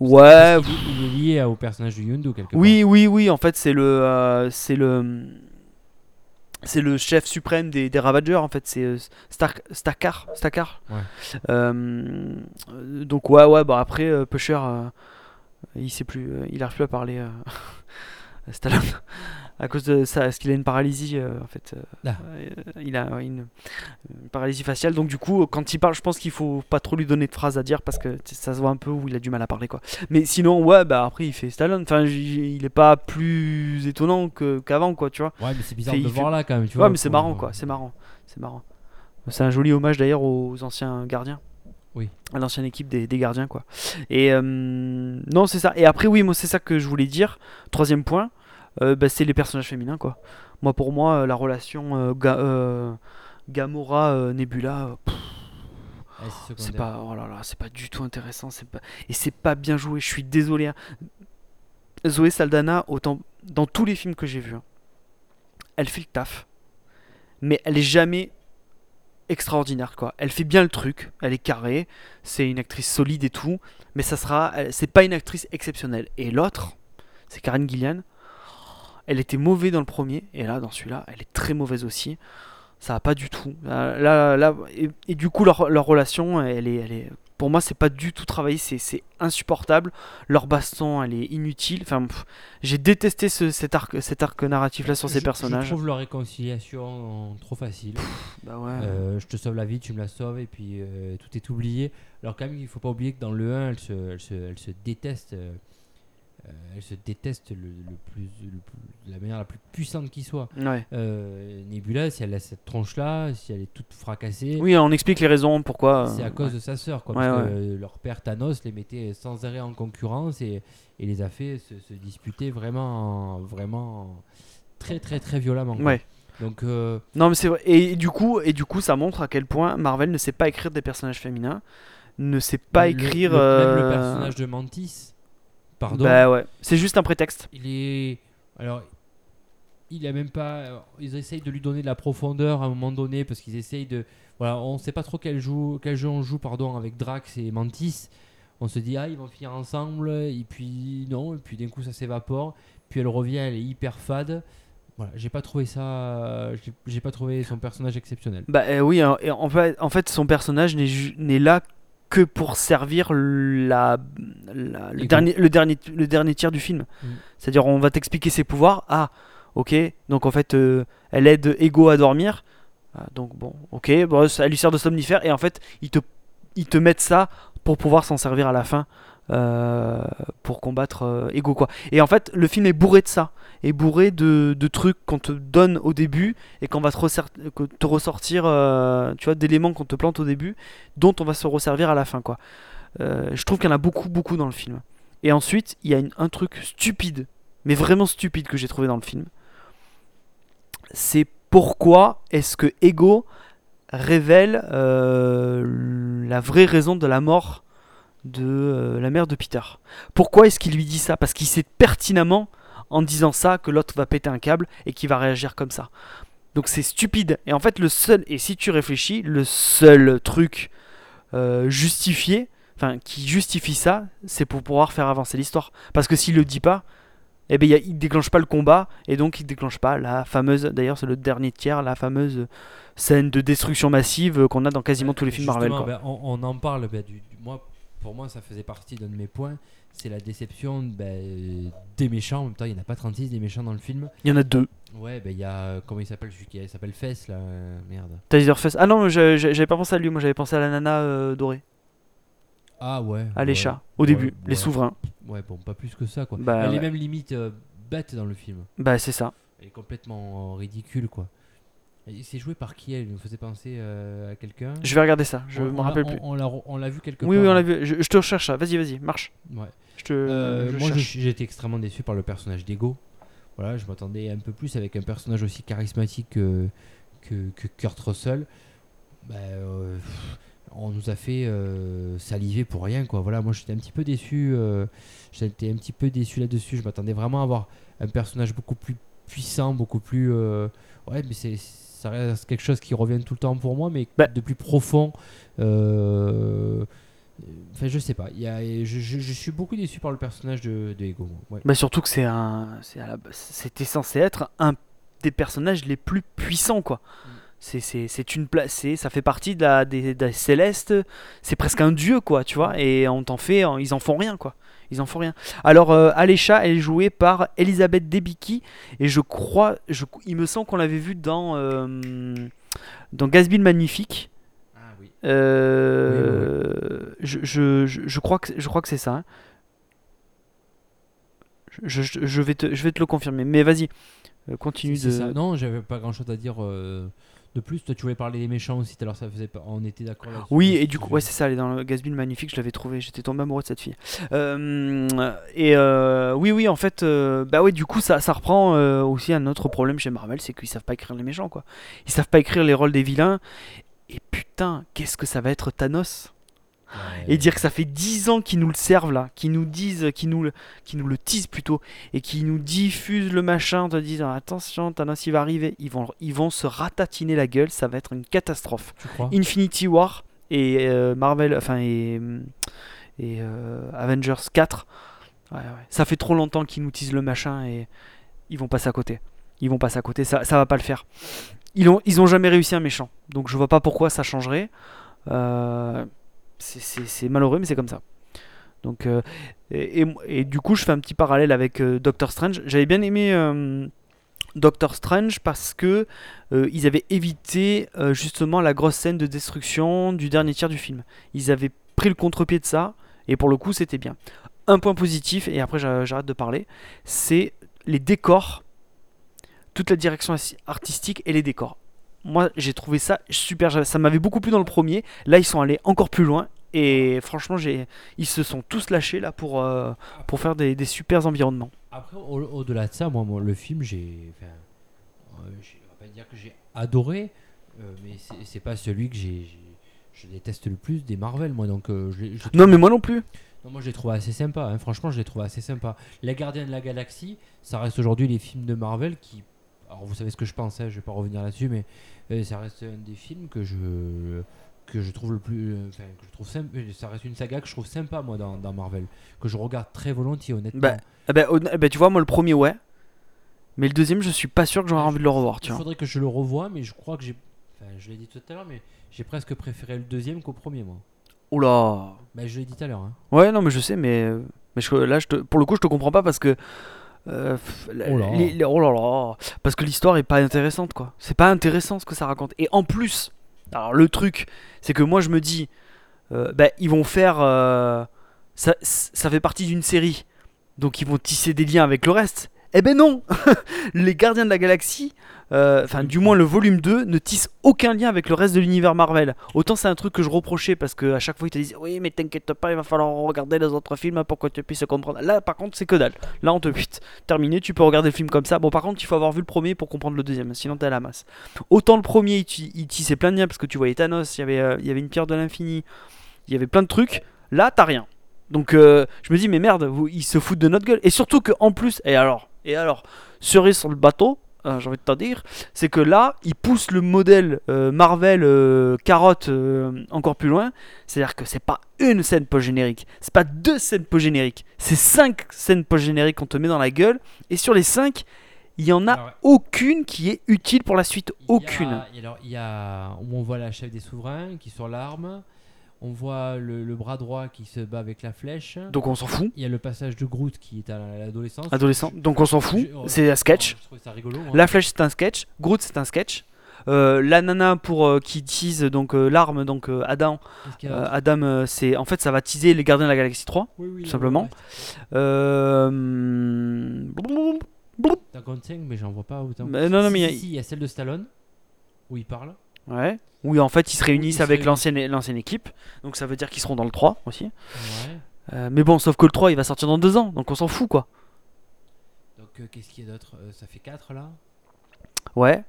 ouais, est- il est lié au personnage de Yondu quelque part. Oui, oui, oui. En fait, c'est le, euh, c'est le, c'est le chef suprême des, des Ravagers. En fait, c'est euh, Stark. Ouais. Euh, donc ouais, ouais. Bah après, euh, Pusher, euh, il sait plus, il arrive plus à parler. Stallone. À cause de ça, parce qu'il a une paralysie euh, en fait. euh, Ah. il a ouais, une, une paralysie faciale, donc du coup, quand il parle, je pense qu'il faut pas trop lui donner de phrases à dire parce que ça se voit un peu où il a du mal à parler quoi. Mais sinon, ouais, bah après il fait Stallone. Enfin, il est pas plus étonnant qu'avant quoi, tu vois. Ouais, mais c'est bizarre de le fait- voir là quand même. Tu Ouais, vois, mais c'est marrant quoi, c'est marrant, c'est marrant. C'est un joli hommage d'ailleurs aux anciens gardiens. Oui. À l'ancienne équipe des, des gardiens quoi. Et euh, non, c'est ça. Et après, oui, moi c'est ça que je voulais dire. Troisième point, bah, c'est les personnages féminins quoi. Moi pour moi, euh, la relation euh, Ga- euh, Gamora euh, Nebula, euh, pff, Ouais, c'est pas, oh là là, c'est pas du tout intéressant. C'est pas et c'est pas bien joué. Je suis désolé. hein. Zoé Saldana, autant dans tous les films que j'ai vus, hein, elle fait le taf, mais elle est jamais extraordinaire quoi. Elle fait bien le truc, elle est carrée, c'est une actrice solide et tout, mais ça sera, c'est pas une actrice exceptionnelle. Et l'autre, c'est Karen Gillian. Elle était mauvaise dans le premier, et là dans celui-là, elle est très mauvaise aussi. Ça va pas du tout. Là, là, et, et du coup leur, leur relation, elle est, elle est, pour moi c'est pas du tout travaillé, c'est c'est insupportable. Leur baston, elle est inutile. Enfin, j'ai détesté ce- cet arc, cet arc narratif là sur ces personnages. Je trouve leur réconciliation trop facile. Bah ouais. Euh, je te sauve la vie, tu me la sauves, et puis euh, tout est oublié. Alors quand même, il faut pas oublier que dans le 1, elle se, elle se, elle se déteste. euh, euh, elle se déteste le, le plus, le plus- la manière la plus puissante qui soit. Ouais. Euh, Nebula, si elle a cette tronche-là, si elle est toute fracassée, Oui, on explique les raisons pourquoi. c'est euh, à cause de sa sœur. Quoi, Ouais, parce ouais. que leur père Thanos les mettait sans arrêt en concurrence et, et les a fait se, se disputer vraiment, vraiment très, très, très violemment. quoi. Ouais. Donc, euh, Non, mais c'est vrai. Et, du coup, et du coup, ça montre à quel point Marvel ne sait pas écrire des personnages féminins, ne sait pas le- écrire. le- même le personnage de Mantis, pardon, Bah ouais, c'est juste un prétexte. il est. Alors, il a même pas. Ils essayent de lui donner de la profondeur à un moment donné parce qu'ils essayent de. Voilà, on sait pas trop quel, joue, quel jeu on joue pardon, avec Drax et Mantis. On se dit, ah, ils vont finir ensemble, et puis non, et puis d'un coup ça s'évapore. Puis elle revient, elle est hyper fade. Voilà, j'ai pas trouvé ça. j'ai- pas trouvé son personnage exceptionnel. Bah euh, oui, hein, en fait, en fait, son personnage n'est ju- n'est là que pour servir la, la- le, dernier, le, dernier, le dernier tiers du film. Mm. C'est-à-dire, on va t'expliquer ses pouvoirs. Ah, ok, donc en fait, euh, elle aide Ego à dormir. Ah, donc bon, ok, bon, ça- elle lui sert de somnifère. Et en fait, ils te, ils te mettent ça pour pouvoir s'en servir à la fin. euh, pour combattre euh, Ego quoi. Et en fait, le film est bourré de ça, est bourré de, de trucs qu'on te donne au début et qu'on va te, te ressortir, euh, tu vois, d'éléments qu'on te plante au début, dont on va se resservir à la fin quoi. Euh, je trouve qu'il y en a beaucoup beaucoup dans le film. Et ensuite, il y a une- un truc stupide, mais vraiment stupide que j'ai trouvé dans le film. C'est pourquoi est-ce que Ego révèle euh, la vraie raison de la mort de la mère de Peter? Pourquoi est-ce qu'il lui dit ça? Parce qu'il sait pertinemment en disant ça que l'autre va péter un câble et qu'il va réagir comme ça. Donc c'est stupide. Et en fait le seul, et si tu réfléchis, le seul truc euh, justifié, enfin qui justifie ça, c'est pour pouvoir faire avancer l'histoire. Parce que s'il le dit pas, eh ben, il déclenche pas le combat et donc il déclenche pas la fameuse, d'ailleurs c'est le dernier tiers, la fameuse scène de destruction massive qu'on a dans quasiment tous les films Marvel. Quoi. ben, on, on en parle. ben, du, du- moi, pour moi, ça faisait partie d'un de mes points. C'est la déception ben, des méchants. En même temps, il n'y en a pas 36 des méchants dans le film. Il y en a deux. Ouais, ben il y a. Comment il s'appelle celui qui il s'appelle Fess là Merde. Taserface. Ah non, j'avais pas pensé à lui, moi j'avais pensé à la nana euh, dorée, Ah ouais. à les ouais. chats, au Ouais, début, les souverains. Ouais, bon, pas plus que ça quoi. Bah, Elle est même limite euh, bête dans le film. Bah c'est ça. Elle est complètement euh, ridicule quoi. C'est joué par qui elle Il me faisait penser euh, à quelqu'un. Je vais regarder ça, je me rappelle plus. On, l'a on l'a vu quelque Oui, part. oui, on l'a vu. Je, je te recherche ça. Vas-y, vas-y, marche. Ouais. Je te. Euh, je moi, j'ai j'ai été extrêmement déçu par le personnage d'Ego. Voilà, je m'attendais un peu plus avec un personnage aussi charismatique que, que, que Kurt Russell. Bah, euh, pff, on nous a fait euh, saliver pour rien, quoi. Voilà, moi j'étais un petit peu déçu. euh, j'étais un petit peu déçu là-dessus. Je m'attendais vraiment à avoir un personnage beaucoup plus puissant, beaucoup plus. euh, ouais, mais c'est ça reste quelque chose qui revient tout le temps pour moi, mais Bah. de plus profond. euh, Enfin, je sais pas. Il y a, je, je- je suis beaucoup déçu par le personnage de, de Ego. Ouais. Bah surtout que c'est un. C'était censé être un des personnages les plus puissants, quoi. Mm. C'est- une place, ça fait partie de la, des, des célestes, c'est presque un dieu, quoi, tu vois, et on t'en fait, ils en font rien, quoi. Ils en font rien. Alors, euh, Alécha, elle est jouée par Elisabeth Debicki. Et je crois, je, il me semble qu'on l'avait vue dans, euh, dans Gatsby le Magnifique. Ah oui. Euh, Je, je, je, je crois que, je crois que c'est ça. hein. Je, vais te, je vais te le confirmer. Mais vas-y, euh, continue de. ça. Non, j'avais pas grand chose à dire euh, de plus. Toi, tu voulais parler des méchants aussi. Alors, ça faisait pas... on était d'accord là-dessus. Oui, et du coup, ouais, c'est ça, elle est dans le Gatsby le Magnifique, je l'avais trouvé, j'étais tombé amoureux de cette fille. Euh, et euh, oui, oui, en fait, euh, bah oui, du coup, ça, ça reprend aussi un autre problème chez Marvel, c'est qu'ils savent pas écrire les méchants, quoi. Ils savent pas écrire les rôles des vilains. Et putain, qu'est-ce que ça va être Thanos? Ouais. Et dire que ça fait 10 ans qu'ils nous le servent là, qu'ils nous disent, qu'ils nous, nous le teasent plutôt, et qu'ils nous diffusent le machin en te disant attention, Thanos il va arriver, ils vont, ils vont se ratatiner la gueule, ça va être une catastrophe. Infinity War et euh, Marvel, enfin et, et euh, Avengers 4. Ouais, ouais. Ça fait trop longtemps qu'ils nous teasent le machin et ils vont passer à côté. Ils vont passer à côté, ça, ça va pas le faire. Ils ont, ils ont jamais réussi un méchant, donc je vois pas pourquoi ça changerait. Euh, c'est- malheureux, mais c'est comme ça. Donc, euh, et, du coup, je fais un petit parallèle avec euh, Doctor Strange. J'avais bien aimé euh, Doctor Strange parce que ils avaient évité justement la grosse scène de destruction du dernier tiers du film. Ils avaient pris le contre-pied de ça, et pour le coup, c'était bien. Un point positif, et après j'a- j'arrête de parler, c'est les décors, toute la direction artistique et les décors. Moi, j'ai trouvé ça super. Ça m'avait beaucoup plu dans le premier. Là, ils sont allés encore plus loin. Et franchement, j'ai, ils se sont tous lâchés là pour, euh, pour faire des, des super environnements. Après, au- au-delà de ça, moi, moi, le film, j'ai. Enfin, euh, on va pas dire que j'ai adoré, euh, mais c'est- pas celui que j'ai. Je déteste le plus des Marvel, moi, donc euh, je l'ai- je Non, mais moi non plus. Non, moi je l'ai trouvé assez sympa, hein. franchement je l'ai trouvé assez sympa. Les Gardiens de la Galaxie, ça reste aujourd'hui les films de Marvel qui... Alors vous savez ce que je pense, hein, je vais pas revenir là-dessus, mais euh, ça reste un des films que je que je trouve le plus... euh, Enfin, que je trouve sympa, ça reste une saga que je trouve sympa moi dans, dans Marvel, que je regarde très volontiers honnêtement. Bah, ben, tu vois, moi le premier, ouais. Mais le deuxième, je suis pas sûr que j'aurais envie de le revoir, tu Il vois. faudrait que je le revoie, mais je crois que j'ai... Enfin, je l'ai dit tout à l'heure, mais j'ai presque préféré le deuxième qu'au premier moi. Oula. Bah, je l'ai dit tout à l'heure. Hein. Ouais, non, mais je sais, mais, euh, mais je- là, je te- pour le coup, je te comprends pas parce que. Euh, Oh là. les- les- oh là là. Parce que l'histoire est pas intéressante, quoi. C'est pas intéressant ce que ça raconte. Et en plus, alors le truc, c'est que moi, je me dis, euh, bah, ils vont faire. euh, ça, ça fait partie d'une série. Donc, ils vont tisser des liens avec le reste. Eh ben non Les Gardiens de la Galaxie, euh, enfin du moins le volume 2, ne tisse aucun lien avec le reste de l'univers Marvel. Autant c'est un truc que je reprochais parce que à chaque fois ils te disent oui mais t'inquiète pas, il va falloir regarder les autres films pour que tu puisses comprendre. Là par contre c'est que dalle. Là on te vite terminé, tu peux regarder le film comme ça. Bon par contre il faut avoir vu le premier pour comprendre le deuxième, sinon t'es à la masse. Autant le premier il, ti- il tissait plein de liens parce que tu voyais Thanos, il y avait, euh, il y avait une pierre de l'infini, il y avait plein de trucs. Là t'as rien. Donc euh, je me dis mais merde, vous, ils se foutent de notre gueule. Et surtout que en plus, et alors, et alors, cerise sur le bateau, euh, j'ai envie de te dire, c'est que là, ils poussent le modèle euh, Marvel euh, carotte euh, encore plus loin. C'est-à-dire que c'est pas une scène post-générique, c'est pas deux scènes post-génériques, c'est cinq scènes post-génériques qu'on te met dans la gueule. Et sur les cinq, il y en a Alors, aucune qui est utile pour la suite. Il y a- Aucune. alors, il y a, où on voit la chef des souverains qui sort l'arme. On voit le, le bras droit qui se bat avec la flèche. Donc on s'en fout. il y a le passage de Groot qui est à l'adolescence. Adolescent. Donc on s'en fout. Je- C'est un sketch. Ça rigolo. moi. La flèche c'est un sketch, Groot c'est un sketch. Euh, la nana pour euh, qui tease donc euh, l'arme donc Adam Adam c'est en fait ça va teaser les gardiens de la galaxie 3 Oui, oui, tout le simplement. 5, mais j'en vois pas autant. Mais non, non, Si, mais il y a- si, si, il y a celle de Stallone où il parle. Ouais oui en fait ils se réunissent Ils avec l'ancienne l'ancienne équipe donc ça veut dire qu'ils seront dans le 3 aussi Ouais. Euh, mais bon sauf que le 3 il va sortir dans deux ans donc on s'en fout quoi Donc, euh, qu'est-ce qu'il y a d'autre? Euh, Ça fait 4 là? ouais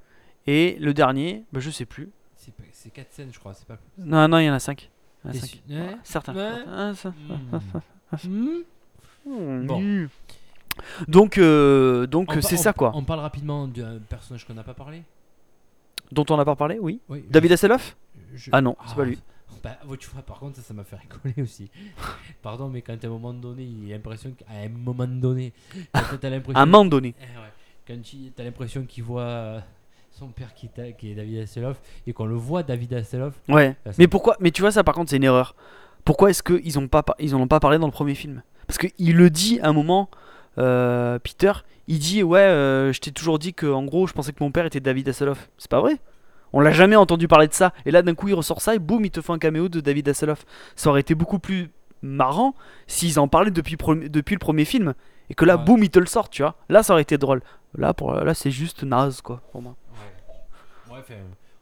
et le dernier bah, je sais plus C'est pas- C'est 4 scènes, je crois. C'est pas plus. non non il y en a 5 T'es sûr Ouais. certains Ouais. Ah, ça-. Bon. donc donc On par- c'est ça quoi On parle rapidement d'un personnage qu'on n'a pas parlé? Dont on n'a pas parlé oui Oui. David Hasselhoff je- Ah non, c'est pas lui. Bah, tu vois, par contre, ça, ça m'a fait rigoler aussi. Pardon, mais quand à un moment donné, il a l'impression qu'à un moment donné, quand t'as l'impression. à un moment donné Eh quand tu as l'impression qu'il voit euh, son père qui, est David Hasselhoff et qu'on le voit David Hasselhoff. Ouais. Là, ça- Mais pourquoi Mais tu vois, ça par contre, c'est une erreur. Pourquoi est-ce qu'ils ont pas ils ont pas parlé dans le premier film? Parce qu'il le dit à un moment, euh, Peter, il dit Ouais, euh, je t'ai toujours dit que, en gros, je pensais que mon père était David Hasselhoff. C'est pas vrai On l'a jamais entendu parler de ça. Et là, d'un coup, il ressort ça et boum, il te fait un caméo de David Hasselhoff. Ça aurait été beaucoup plus marrant s'ils en parlaient depuis, depuis le premier film. Et que là, Ouais. boum, ils te le sortent, tu vois. Là, ça aurait été drôle. Là, pour, là c'est juste naze, quoi, pour moi. Ouais. Ouais, enfin,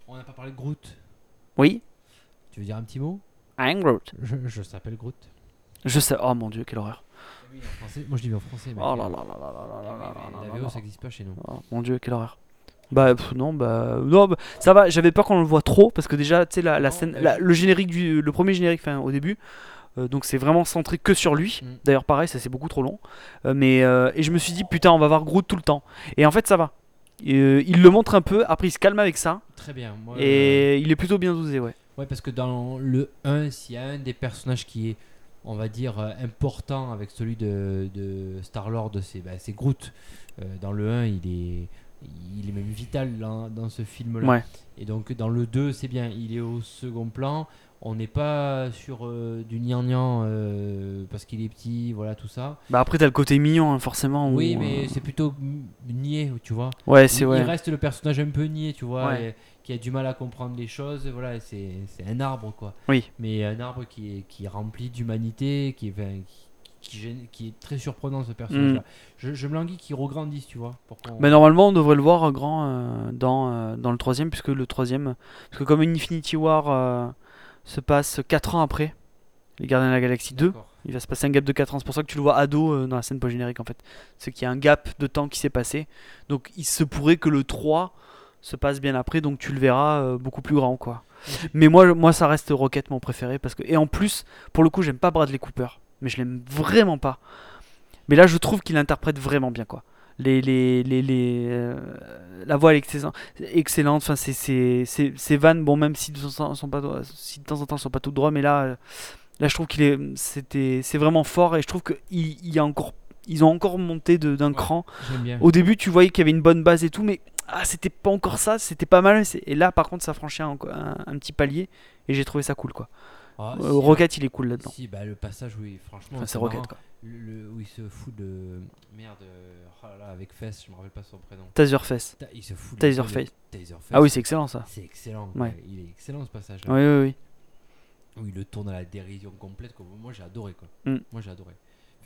on n'a pas parlé de Groot. Oui Tu veux dire un petit mot? I'm Groot. Je, je s'appelle Groot. Je sais. Oh mon dieu, quelle horreur. Oui, en français. Moi je dis en français. mec. Oh là là là là là là là là mais La VO ça n'existe pas chez nous. Oh, mon dieu, quelle horreur. Bah pff, non, bah non, bah, ça va. J'avais peur qu'on le voit trop parce que déjà, tu sais, la, scène, mais la- je- le générique du, le premier générique, enfin au début. euh, donc c'est vraiment centré que sur lui. Mm. D'ailleurs pareil, ça c'est beaucoup trop long. Euh, mais euh, et je me suis dit putain, on va voir Groot tout le temps. Et en fait ça va. Il le montre un peu. Après il se calme avec ça. Très bien. Moi, Et il est plutôt bien dosé, ouais. Ouais, parce que dans le 1, s'il y a un des personnages qui est, on va dire, euh, important avec celui de, de Star-Lord, c'est bah, Groot. Euh, dans le 1, il est, il est même vital dans, dans ce film-là. Ouais. Et donc dans le 2, c'est bien, il est au second plan. On n'est pas sur euh, du gnangnan euh, parce qu'il est petit, voilà tout ça. Bah après t'as le côté mignon hein, forcément. Oui, où, mais euh, c'est plutôt niais, tu vois. ouais c'est il, ouais. il reste le personnage un peu niais, tu vois, Ouais. et- qui a du mal à comprendre les choses. Voilà, c'est un arbre, quoi. Oui. Mais un arbre qui est, qui est rempli d'humanité, qui enfin, qui, qui gêne- qui est très surprenant, ce personnage-là. Je, je me languis qu'il regrandisse, tu vois. Mais normalement, on devrait le voir grand euh, dans, euh, dans le troisième, puisque le troisième, parce que comme Infinity War euh, se passe 4 ans après les Gardiens de la Galaxie 2, D'accord. il va se passer un gap de 4 ans. C'est pour ça que tu le vois ado dans la scène post-générique en fait. C'est qu'il y a un gap de temps qui s'est passé. Donc il se pourrait que le 3 se passe bien après, donc tu le verras euh, beaucoup plus grand quoi. Mais moi, moi ça reste Rocket mon préféré parce que et en plus pour le coup j'aime pas Bradley Cooper, mais je l'aime vraiment pas. Mais là je trouve qu'il interprète vraiment bien quoi. Les, les, les, les, euh, la voix elle est excellente. Enfin, c'est, c'est, c'est, ces vannes, bon, même si de, temps en temps, pas, si de temps en temps elles sont pas toutes droits, mais là, euh, là je trouve qu'il est, c'était, c'est vraiment fort et je trouve qu'il il y a encore, ils ont encore monté d'un Ouais. cran. Au début, tu voyais qu'il y avait une bonne base et tout, mais ah, c'était pas encore ça, c'était pas mal. Et là, par contre, ça franchit un, un, un petit palier et j'ai trouvé ça cool quoi. Ah, Euh, si, Rocket, il est cool là-dedans. Si, bah, le passage, oui, franchement. Enfin, c'est marrant. Rocket quoi. Le, le- où il se fout de. Merde, euh, oh là là, avec Fess, je me rappelle pas son prénom. Taserface. Ta- Il se fout de Taserface. Ah oui, c'est excellent ça. C'est excellent. Ouais. Il est excellent ce passage-là. Oui, oui, oui. Où il le tourne à la dérision complète. Quoi. Moi j'ai adoré. Quoi. Mm. Moi j'ai adoré.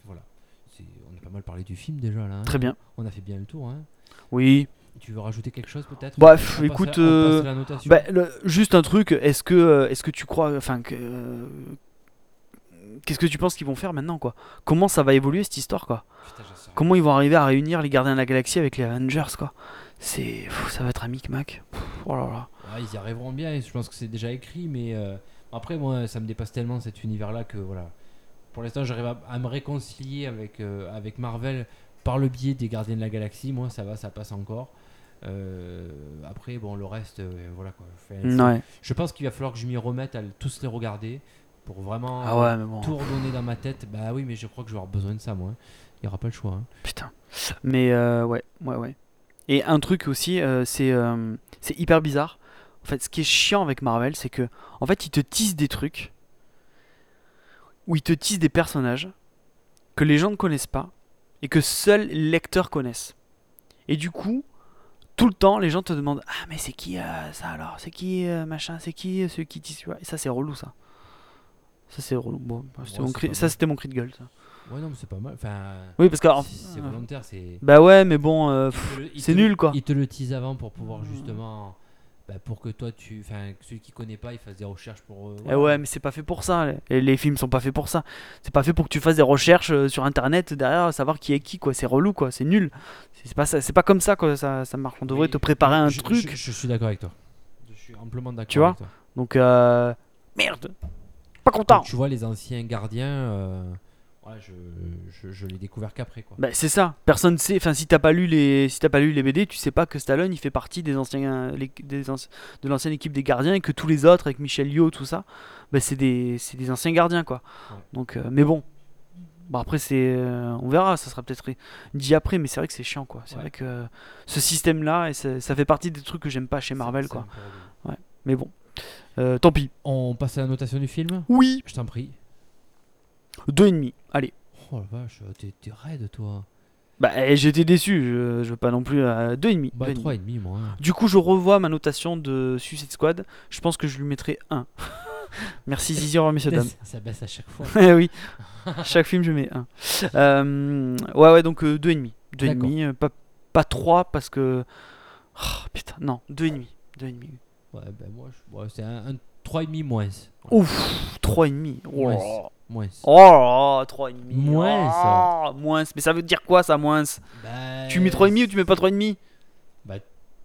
Voilà. On a pas mal parlé du film déjà là. hein. Très bien. On a fait bien le tour. Hein. Oui. Tu veux rajouter quelque chose peut-être Bah, On pff, passe écoute, à- euh. Bah, le- juste un truc, est-ce que, euh, est-ce que tu crois, enfin, que, euh, qu'est-ce que tu penses qu'ils vont faire maintenant, quoi? Comment ça va évoluer cette histoire, quoi? Putain. Comment ils vont arriver à réunir les Gardiens de la Galaxie avec les Avengers, quoi? C'est, ça va être un micmac. Oh là là. Ouais, ils y arriveront bien. Je pense que c'est déjà écrit. Mais euh, après, moi, ça me dépasse tellement cet univers-là que voilà. Pour l'instant, j'arrive à, à me réconcilier avec, avec Marvel par le biais des Gardiens de la Galaxie. Moi, ça va, ça passe encore. Euh, après, bon, le reste, euh, voilà quoi. Enfin, c'est- Ouais. Je pense qu'il va falloir que je m'y remette à tous les regarder pour vraiment Ah ouais, mais bon. tout redonner dans ma tête. Bah oui, mais je crois que je vais avoir besoin de ça, moi. Il n'y aura pas le choix. hein. Putain. Mais euh, ouais, ouais, ouais. Et un truc aussi, c'est c'est hyper bizarre. En fait, ce qui est chiant avec Marvel, c'est que en fait, ils te tissent des trucs où ils te tissent des personnages que les gens ne connaissent pas et que seuls les lecteurs connaissent. Et du coup, tout le temps, les gens te demandent Ah, mais c'est qui euh, ça alors? C'est qui euh, machin? C'est qui euh, ceux qui tissent Et ça, c'est relou, ça. Ça, c'est relou. Bon, c'était Ouais, mon cri- ça, c'était mon cri de gueule. Ça. Ouais, non, mais c'est pas mal. Enfin, Oui, parce que. c'est volontaire, c'est. bah ouais, mais bon. euh, c'est nul, quoi. Il te le tease avant pour pouvoir justement. Bah, pour que toi, tu. Enfin, celui qui connaît pas, il fasse des recherches pour. euh, Eh ouais, mais c'est pas fait pour ça. Les, les films sont pas faits pour ça. C'est pas fait pour que tu fasses des recherches euh, sur internet derrière savoir qui est qui quoi. C'est relou quoi. C'est nul. C'est pas ça. C'est pas comme ça quoi. Ça, ça marche. On devrait Oui, te préparer un je- truc. Je, je suis d'accord avec toi. Je suis amplement d'accord. Tu vois avec toi. Donc euh... merde. Pas content. Tu vois les anciens gardiens, ouais, je, je, je l'ai découvert qu'après quoi. Bah, c'est ça. Personne sait. Enfin, si t'as pas lu les, si t'as pas lu les BD, tu sais pas que Stallone il fait partie des anciens, les- des anci- de l'ancienne équipe des gardiens et que tous les autres avec Michel Yeoh tout ça, bah, c'est des, c'est des anciens gardiens quoi. Ouais. Donc, euh, mais bon. Bon après c'est, euh, on verra. Ça sera peut-être dit après, mais c'est vrai que c'est chiant quoi. C'est Ouais. vrai que euh, ce système là, et ça, ça fait partie des trucs que j'aime pas chez Marvel quoi. relou. Mais bon. Euh, tant pis. On passe à la notation du film? Oui. Je t'en prie. Deux et demi. Allez. Oh la vache, t'es t'es raide toi. Bah, eh, j'étais déçu, je, je veux pas non plus à 2,5. Bah, 3,5 moi. Du coup, je revois ma notation de Suicide Squad. Je pense que je lui mettrai 1. Merci Zizi, au revoir, messieurs, dames. Ça baisse à chaque fois. Eh oui, chaque film je mets 1. Euh, ouais, ouais, donc euh, 2,5. 2,5, euh, pas, pas 3 parce que. Oh, putain, non, 2,5. 2,5. Ouais, ben moi, je- ouais, c'est un, un 3,5 moins. Ouf, 3,5. Oh. Moins. là là. Moins. Oh 3,5. Moins, Oh, moins. Mais ça veut dire quoi ça, moins Bah, Tu mets 3,5 ou tu mets pas 3,5 Bah,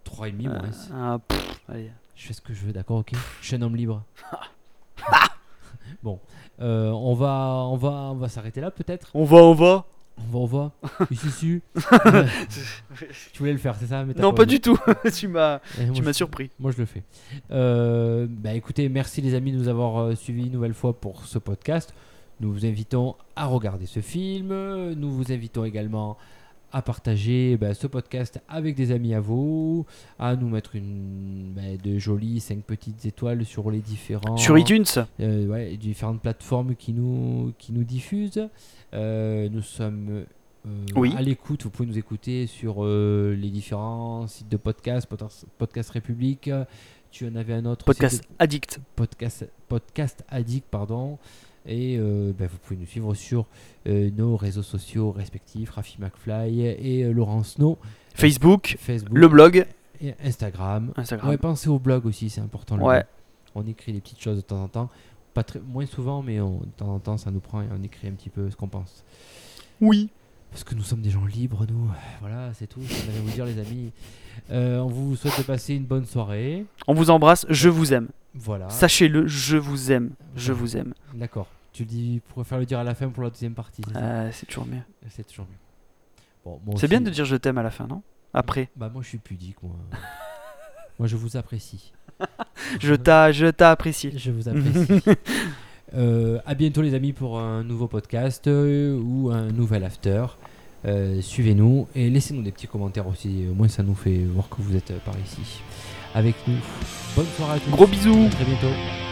3,5 moins. Ah, pff, allez. Je fais ce que je veux, d'accord, ok Je suis un homme libre. bon, euh, on va, on va, on va s'arrêter là peut-être? On va, on va On va, on va. Ici, ici. tu voulais le faire, c'est ça mais Non, pas du tout. tu m'as Eh, tu m'as surpris. Moi, je le fais. Euh, bah, écoutez, merci les amis de nous avoir euh, suivis une nouvelle fois pour ce podcast. Nous vous invitons à regarder ce film. Nous vous invitons également à partager bah, ce podcast avec des amis à vous, à nous mettre une, bah, de jolies 5 petites étoiles sur les différents Sur iTunes euh, ouais, différentes plateformes qui nous, qui nous diffusent. Euh, nous sommes euh, Oui. à l'écoute. Vous pouvez nous écouter sur les différents sites de podcast, Podcast, République. Tu en avais un autre Podcast Addict. podcast, podcast Addict, pardon. Et euh, ben, vous pouvez nous suivre sur euh, nos réseaux sociaux respectifs, Rafi McFly et euh, Laurence Snow, Facebook, Facebook, le blog, et Instagram. Instagram. Ouais, pensez au blog aussi, c'est important. le Ouais. blog. On écrit des petites choses de temps en temps. Pas très, moins souvent, mais on- de temps en temps, ça nous prend et on écrit un petit peu ce qu'on pense. Oui. Parce que nous sommes des gens libres, nous. Voilà, c'est tout. avait à vous dire, les amis. Euh, on vous souhaite de passer une bonne soirée. On vous embrasse, je vous aime. Voilà. Sachez-le, je vous aime. Je Ouais. vous aime. D'accord. Tu le dis, pour faire le dire à la fin pour la deuxième partie. c'est Euh, c'est toujours mieux. C'est toujours mieux. Bon, C'est bien de dire je t'aime à la fin, non? Après. Bah, moi, je suis pudique, moi. moi, je vous apprécie. Je t'a, je t'ai apprécié. Je vous apprécie. Euh, à bientôt les amis pour un nouveau podcast euh, ou un nouvel after. Euh, Suivez-nous et laissez-nous des petits commentaires aussi. Au moins ça nous fait voir que vous êtes par ici avec nous. Bonne soirée à tous. Gros bisous. À très bientôt.